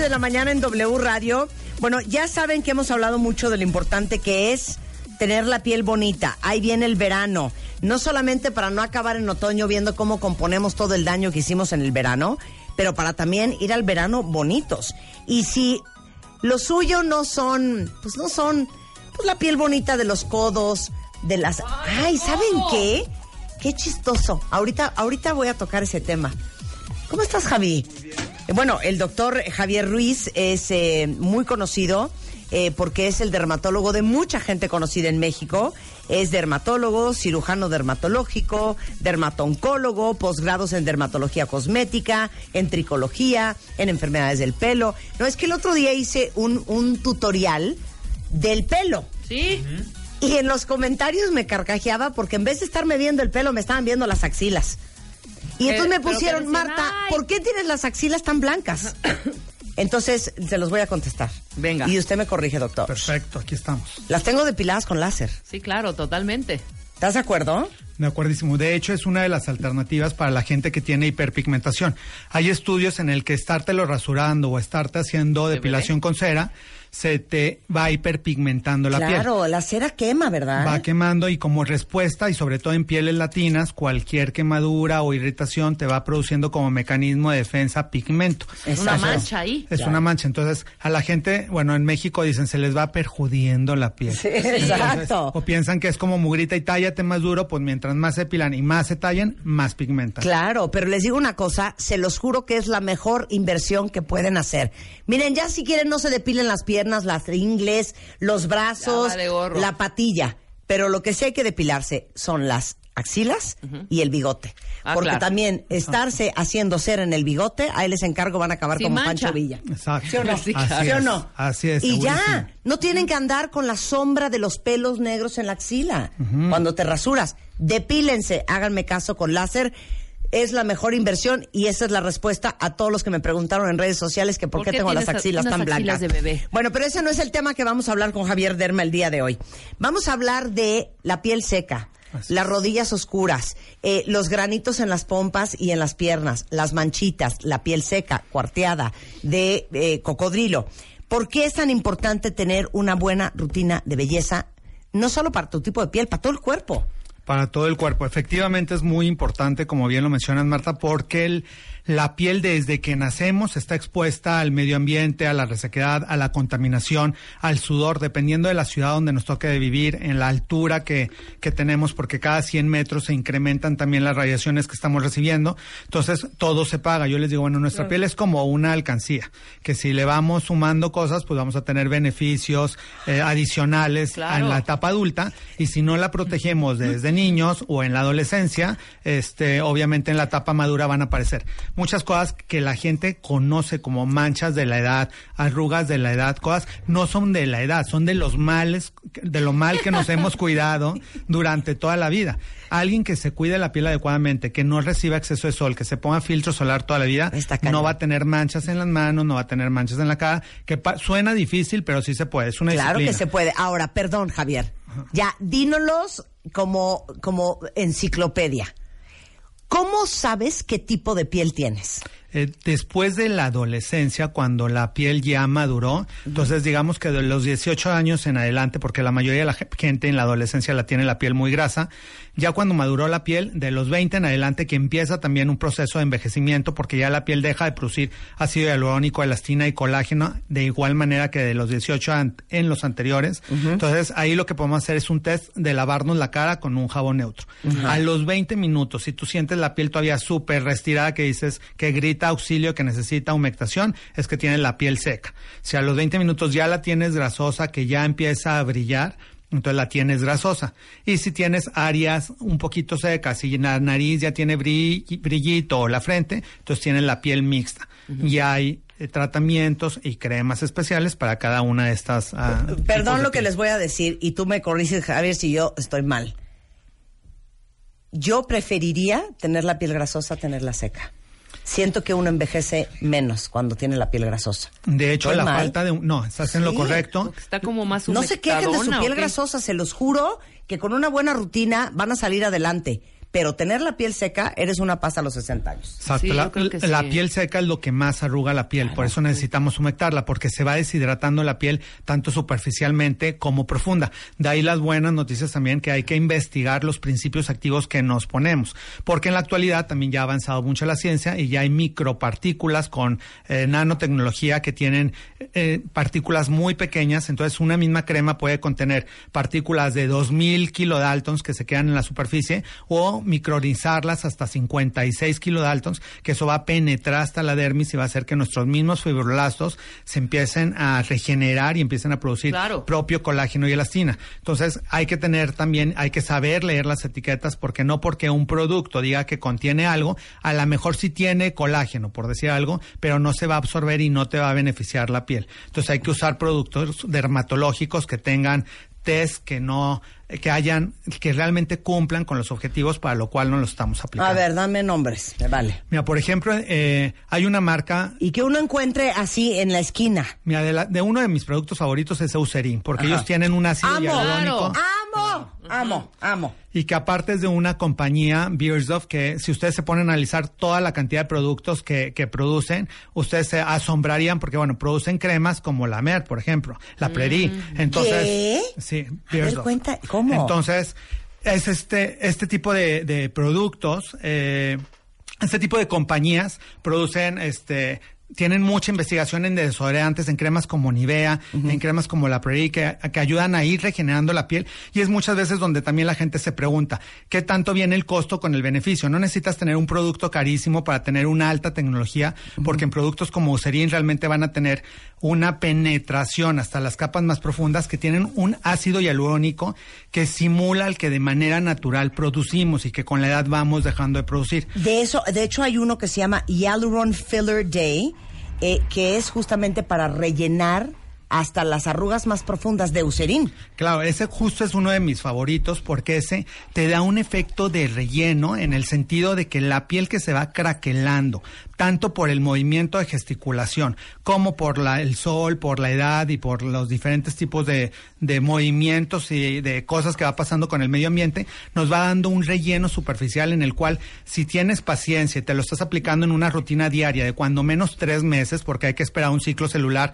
de la mañana en W Radio. Bueno, ya saben que hemos hablado mucho de lo importante que es tener la piel bonita. Ahí viene el verano. No solamente para no acabar en otoño viendo cómo componemos todo el daño que hicimos en el verano, pero para también ir al verano bonitos. Y si lo suyo no son, pues no son, pues la piel bonita de los codos, de las... Ay, ¿saben qué? Qué chistoso. Ahorita, ahorita voy a tocar ese tema. ¿Cómo estás, Javi? Muy bien. Bueno, el doctor Javier Ruiz es eh, muy conocido eh, porque es el dermatólogo de mucha gente conocida en México. Es dermatólogo, cirujano dermatológico, dermatoncólogo, posgrados en dermatología cosmética, en tricología, en enfermedades del pelo. No, es que el otro día hice un, un tutorial del pelo. Sí. Y en los comentarios me carcajeaba porque en vez de estarme viendo el pelo, me estaban viendo las axilas. Y entonces Eh, me pero pusieron, Marta, "Ay". ¿por qué tienes las axilas tan blancas? Entonces, se los voy a contestar. Venga. Y usted me corrige, doctor. Perfecto, aquí estamos. Las tengo depiladas con láser. Sí, claro, totalmente. ¿Estás de acuerdo? De acuerdísimo. De hecho, es una de las alternativas para la gente que tiene hiperpigmentación. Hay estudios en el que estártelo rasurando o estarte haciendo ¿De depilación con cera, se te va hiperpigmentando la piel. claro, la cera quema, ¿verdad? Va quemando y como respuesta, y sobre todo en pieles latinas, cualquier quemadura o irritación te va produciendo como mecanismo de defensa pigmento. Es una mancha ahí. Es una mancha. Entonces, a la gente, bueno, en México dicen, se les va perjudiendo la piel. Sí, exacto. O piensan que es como mugrita y tállate más duro, pues mientras más se pilan y más se tallan, más pigmentan. Claro, pero les digo una cosa, se los juro que es la mejor inversión que pueden hacer. Miren, ya si quieren no se depilen las piernas, las ingles, los brazos, Ya vale gorro. la patilla, pero lo que sí hay que depilarse son las axilas y el bigote. Ah, Porque claro. también estarse haciendo cera en el bigote, ahí les encargo van a acabar Sin como mancha. Pancho Villa. Exacto. ¿Sí o no? Sí, Así claro. ¿Sí o es, no? Así es. Y ya, no tienen que andar con la sombra de los pelos negros en la axila cuando te rasuras. Depílense, háganme caso con láser. Es la mejor inversión y esa es la respuesta a todos los que me preguntaron en redes sociales que por, ¿Por qué qué tengo las axilas tan axilas blancas. de bebé? Bueno, pero ese no es el tema que vamos a hablar con Javier Derma el día de hoy. Vamos a hablar de la piel seca. Así Las rodillas oscuras, eh, los granitos en las pompas y en las piernas, las manchitas, la piel seca, cuarteada, de eh, cocodrilo. ¿Por qué es tan importante tener una buena rutina de belleza? No solo para tu tipo de piel, para todo el cuerpo. Para todo el cuerpo. Efectivamente es muy importante, como bien lo mencionas, Marta, porque el- la piel desde que nacemos está expuesta al medio ambiente, a la resequedad, a la contaminación, al sudor, dependiendo de la ciudad donde nos toque de vivir, en la altura que, que tenemos, porque cada 100 metros se incrementan también las radiaciones que estamos recibiendo. Entonces, todo se paga. Yo les digo, bueno, nuestra piel es como una alcancía, que si le vamos sumando cosas, pues vamos a tener beneficios eh, adicionales Claro. en la etapa adulta y si no la protegemos desde niños o en la adolescencia, este, obviamente en la etapa madura van a aparecer muchas cosas que la gente conoce como manchas de la edad, arrugas de la edad, cosas no son de la edad, son de los males, de lo mal que nos hemos cuidado durante toda la vida. Alguien que se cuide la piel adecuadamente, que no reciba exceso de sol, que se ponga filtro solar toda la vida, no va a tener manchas en las manos, no va a tener manchas en la cara, que suena difícil, pero sí se puede, es una Claro que se puede. Ahora, perdón, Javier. Ya, dínolos como, como enciclopedia. ¿Cómo sabes qué tipo de piel tienes? Eh, después de la adolescencia, cuando la piel ya maduró, entonces digamos que de los 18 años en adelante, porque la mayoría de la ge- gente en la adolescencia la tiene la piel muy grasa, ya cuando maduró la piel, de los 20 en adelante, que empieza también un proceso de envejecimiento, porque ya la piel deja de producir ácido hialurónico, elastina y colágeno, de igual manera que de los 18 an- en los anteriores. Entonces ahí lo que podemos hacer es un test de lavarnos la cara con un jabón neutro. A los 20 minutos, si tú sientes la piel todavía súper restirada, que dices que grita auxilio, que necesita humectación, es que tienes la piel seca. Si a los 20 minutos ya la tienes grasosa, que ya empieza a brillar, entonces la tienes grasosa. Y si tienes áreas un poquito secas, si la nariz ya tiene brillito o la frente, entonces tienes la piel mixta. Y hay eh, tratamientos y cremas especiales para cada una de estas. Ah, Perdón lo que les voy a decir y tú me corriges, Javier, si yo estoy mal. Yo preferiría tener la piel grasosa a tenerla seca siento que uno envejece menos cuando tiene la piel grasosa. De hecho, la falta de... No, estás en lo correcto. Está como más No se quejen de su piel grasosa, se los juro que con una buena rutina van a salir adelante pero tener la piel seca, eres una pasta a los 60 años. Exacto. la, piel seca es lo que más arruga la piel, por eso necesitamos humectarla, porque se va deshidratando la piel tanto superficialmente como profunda. De ahí las buenas noticias también que hay que investigar los principios activos que nos ponemos, porque en la actualidad también ya ha avanzado mucho la ciencia y ya hay micropartículas con eh, nanotecnología que tienen eh, partículas muy pequeñas, entonces una misma crema puede contener partículas de 2000 kilodaltons que se quedan en la superficie o micronizarlas hasta 56 kilodaltons, que eso va a penetrar hasta la dermis y va a hacer que nuestros mismos fibroblastos se empiecen a regenerar y empiecen a producir propio colágeno y elastina. Entonces, hay que tener también, hay que saber leer las etiquetas porque no porque un producto diga que contiene algo, a lo mejor sí tiene colágeno, por decir algo, pero no se va a absorber y no te va a beneficiar la piel. Entonces, hay que usar productos dermatológicos que tengan test que no que hayan que realmente cumplan con los objetivos para lo cual no los estamos aplicando. A ver, dame nombres, me vale. Mira, por ejemplo, eh, hay una marca y que uno encuentre así en la esquina. Mira, de, de uno de mis productos favoritos es Eucerin, porque ellos tienen un ácido hialurónico. Amo, amo, amo y que aparte es de una compañía, Beiersdorf, que si ustedes se ponen a analizar toda la cantidad de productos que, que producen, ustedes se asombrarían porque, bueno, producen cremas como la Mer, por ejemplo, la Prairie. Mm. Entonces, ¿Qué? Sí, cuenta, ¿cómo? Entonces, es este, este tipo de, de productos, eh, este tipo de compañías producen este tienen mucha investigación en desodorantes, en cremas como Nivea, en cremas como la Prairie, que, que, ayudan a ir regenerando la piel. Y es muchas veces donde también la gente se pregunta, ¿qué tanto viene el costo con el beneficio? No necesitas tener un producto carísimo para tener una alta tecnología, porque en productos como Eucerin realmente van a tener una penetración hasta las capas más profundas que tienen un ácido hialurónico que simula el que de manera natural producimos y que con la edad vamos dejando de producir. De eso, de hecho hay uno que se llama Hyaluron Filler Day, eh, que es justamente para rellenar hasta las arrugas más profundas de Eucerin. Claro, ese justo es uno de mis favoritos porque ese te da un efecto de relleno en el sentido de que la piel que se va craquelando, tanto por el movimiento de gesticulación como por la, el sol, por la edad y por los diferentes tipos de, movimientos y de cosas que va pasando con el medio ambiente, nos va dando un relleno superficial en el cual si tienes paciencia y te lo estás aplicando en una rutina diaria de cuando menos tres meses, porque hay que esperar un ciclo celular,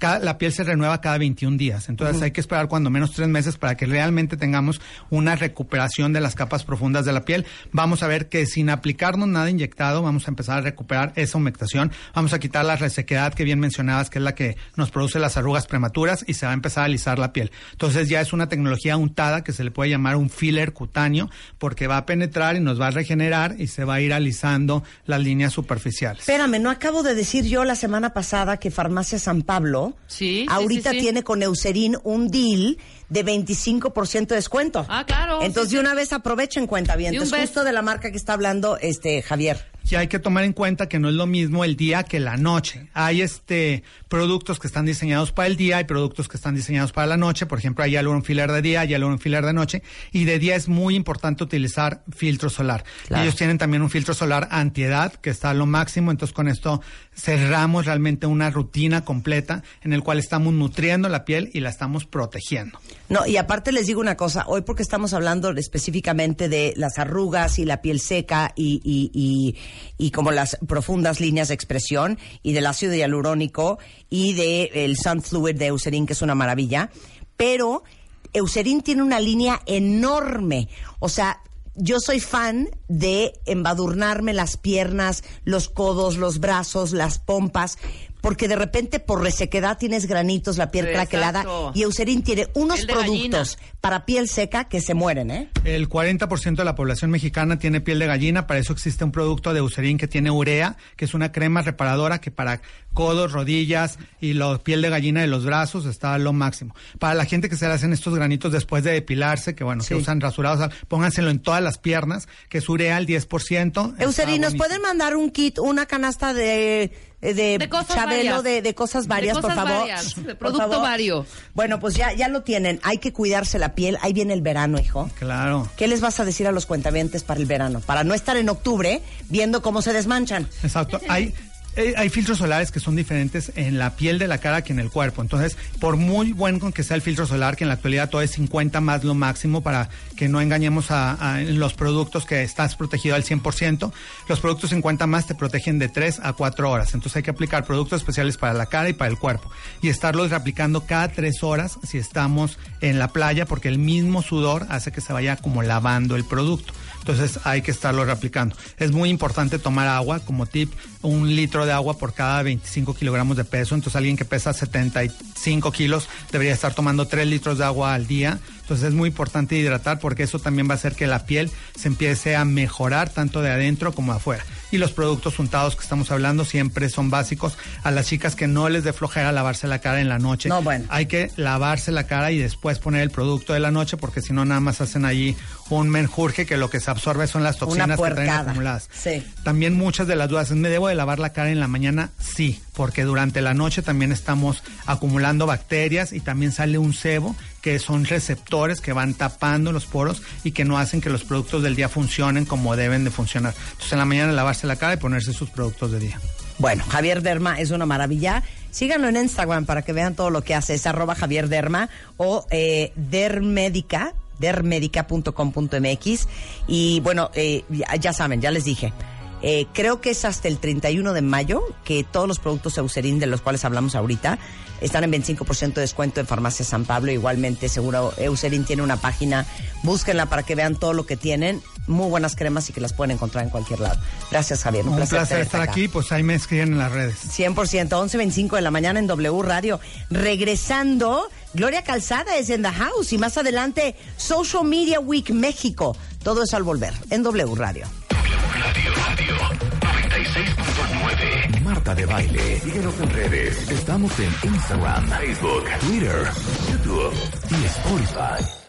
la piel se renueva cada 21 días, entonces hay que esperar cuando menos tres meses para que realmente tengamos una recuperación de las capas profundas de la piel. Vamos a ver que sin aplicarnos nada inyectado, vamos a empezar a recuperar esa humectación, vamos a quitar la resequedad que bien mencionabas, que es la que nos produce las arrugas prematuras y se va a empezar a alisar la piel. Entonces ya es una tecnología untada que se le puede llamar un filler cutáneo porque va a penetrar y nos va a regenerar y se va a ir alisando las líneas superficiales. Espérame, no acabo de decir yo la semana pasada que Farmacia San Pablo sí, ahorita tiene con Eucerin un deal de 25% de descuento. Ah, claro. Entonces de una vez aprovechen cuenta bien. Es justo de la marca que está hablando este Javier. Y hay que tomar en cuenta que no es lo mismo el día que la noche. Hay este productos que están diseñados para el día, hay productos que están diseñados para la noche. Por ejemplo, hay un filler de día, hay un filler de noche. Y de día es muy importante utilizar filtro solar. Ellos tienen también un filtro solar antiedad que está a lo máximo. Entonces con esto cerramos realmente una rutina completa en el cual estamos nutriendo la piel y la estamos protegiendo. No, y aparte les digo una cosa, hoy porque estamos hablando específicamente de las arrugas y la piel seca y, y, y, y como las profundas líneas de expresión y del ácido hialurónico y del el Sun Fluid de Eucerin, que es una maravilla, pero Eucerin tiene una línea enorme, o sea, yo soy fan de embadurnarme las piernas, los codos, los brazos, las pompas, porque de repente por resequedad tienes granitos, la piel Exacto. craquelada y Eucerin tiene unos productos para piel seca que se mueren, ¿eh? El 40% de la población mexicana tiene piel de gallina, para eso existe un producto de Eucerin que tiene urea, que es una crema reparadora que para codos, rodillas y la piel de gallina de los brazos está a lo máximo. Para la gente que se le hacen estos granitos después de depilarse, que bueno, Sí. que usan rasurados, pónganselo en todas las piernas, que es urea al 10%. está Eucerin, ¿nos pueden mandar un kit, una canasta de, de, De cosas Chabelo varias. de, de cosas varias, De por cosas favor? varias, de Por producto favor. vario. Bueno, pues ya, ya lo tienen. Hay que cuidarse la piel. Ahí viene el verano, hijo. Claro. ¿Qué les vas a decir a los cuentavientes para el verano? Para no estar en octubre viendo cómo se desmanchan. Exacto. Hay, eh, hay filtros solares que son diferentes en la piel de la cara que en el cuerpo. Entonces, por muy bueno que sea el filtro solar, que en la actualidad todo es 50 más lo máximo para que no engañemos a, los productos que estás protegido al 100%, los productos 50 más te protegen de 3 a 4 horas. Entonces hay que aplicar productos especiales para la cara y para el cuerpo. Y estarlos reaplicando cada 3 horas si estamos en la playa, porque el mismo sudor hace que se vaya como lavando el producto. Entonces hay que estarlo reaplicando. Es muy importante tomar agua, como tip, un litro de agua por cada 25 kilogramos de peso. Entonces alguien que pesa 75 kilos debería estar tomando 3 litros de agua al día. Entonces es muy importante hidratar porque eso también va a hacer que la piel se empiece a mejorar tanto de adentro como afuera. Y los productos untados que estamos hablando siempre son básicos a las chicas que no les dé flojera lavarse la cara en la noche. No, bueno. Hay que lavarse la cara y después poner el producto de la noche porque si no nada más hacen ahí un menjurje que lo que se absorbe son las toxinas que traen acumuladas. Sí. También muchas de las dudas, ¿me debo de lavar la cara en la mañana? Sí, porque durante la noche también estamos acumulando bacterias y también sale un sebo que son receptores que van tapando los poros y que no hacen que los productos del día funcionen como deben de funcionar. Entonces en la mañana lavarse la cara y ponerse sus productos de día. Bueno, Javier Derma es una maravilla. Síganlo en Instagram para que vean todo lo que hace. Es arroba Javier Derma o eh, dermedica.com.mx. Y bueno, eh, ya saben, ya les dije. Eh, creo que es hasta el 31 de mayo que todos los productos Eucerin de los cuales hablamos ahorita están en 25% de descuento en Farmacia San Pablo. Igualmente, seguro Eucerin tiene una página. Búsquenla para que vean todo lo que tienen. Muy buenas cremas y que las pueden encontrar en cualquier lado. Gracias, Javier. Un placer, tenerte estar acá. aquí, pues ahí me escriben en las redes. 100%, 11.25 de la mañana en W Radio. Regresando, Gloria Calzada es en The House y más adelante Social Media Week México. Todo eso al volver en W Radio. Radio 96.9. Marta de Baile. Síguenos en redes. Estamos en Instagram, Facebook, Twitter, YouTube y Spotify.